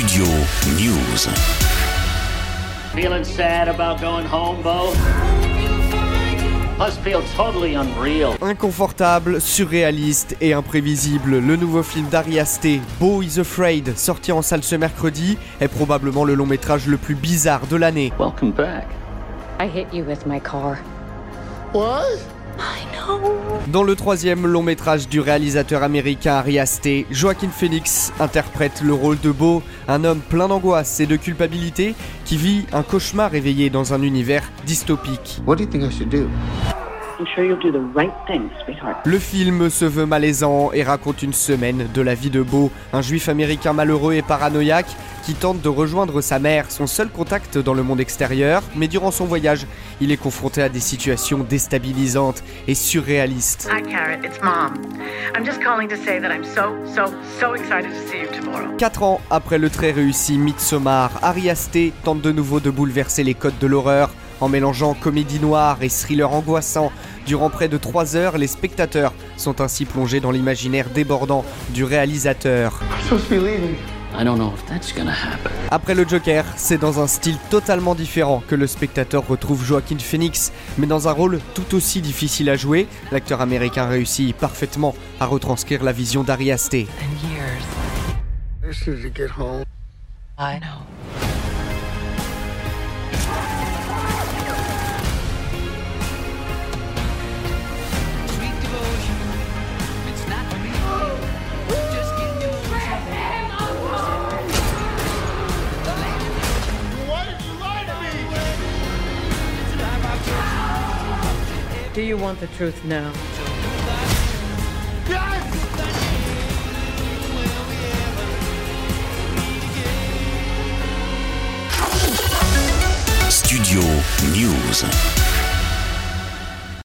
Studio News. Feeling sad about going home, Bo? Must feel totally unreal. Inconfortable, surréaliste et imprévisible, le nouveau film d'Ari Aster, Beau is Afraid, sorti en salle ce mercredi, est probablement le long métrage le plus bizarre de l'année. Welcome back. I hit you with my car. Dans le troisième long métrage du réalisateur américain Ari Aster, Joaquin Phoenix interprète le rôle de Beau, un homme plein d'angoisse et de culpabilité qui vit un cauchemar réveillé dans un univers dystopique. I'm sure you'll do the right thing, sweetheart. Le film se veut malaisant et raconte une semaine de la vie de Beau, un juif américain malheureux et paranoïaque qui tente de rejoindre sa mère, son seul contact dans le monde extérieur, mais durant son voyage, il est confronté à des situations déstabilisantes et surréalistes. Hi, Carrot. It's Mom. I'm just calling to say that I'm so, so, so excited to see you tomorrow. Quatre ans après le très réussi Midsommar, Ari Aster tente de nouveau de bouleverser les codes de l'horreur en mélangeant comédie noire et thriller angoissant. Durant près de trois heures, les spectateurs sont ainsi plongés dans l'imaginaire débordant du réalisateur. I'm supposed to be leaving. I don't know if that's gonna happen. Après le Joker, c'est dans un style totalement différent que le spectateur retrouve Joaquin Phoenix, mais dans un rôle tout aussi difficile à jouer. L'acteur américain réussit parfaitement à retranscrire la vision d'Ari Aster. And years. Do you want the truth now? Studio News.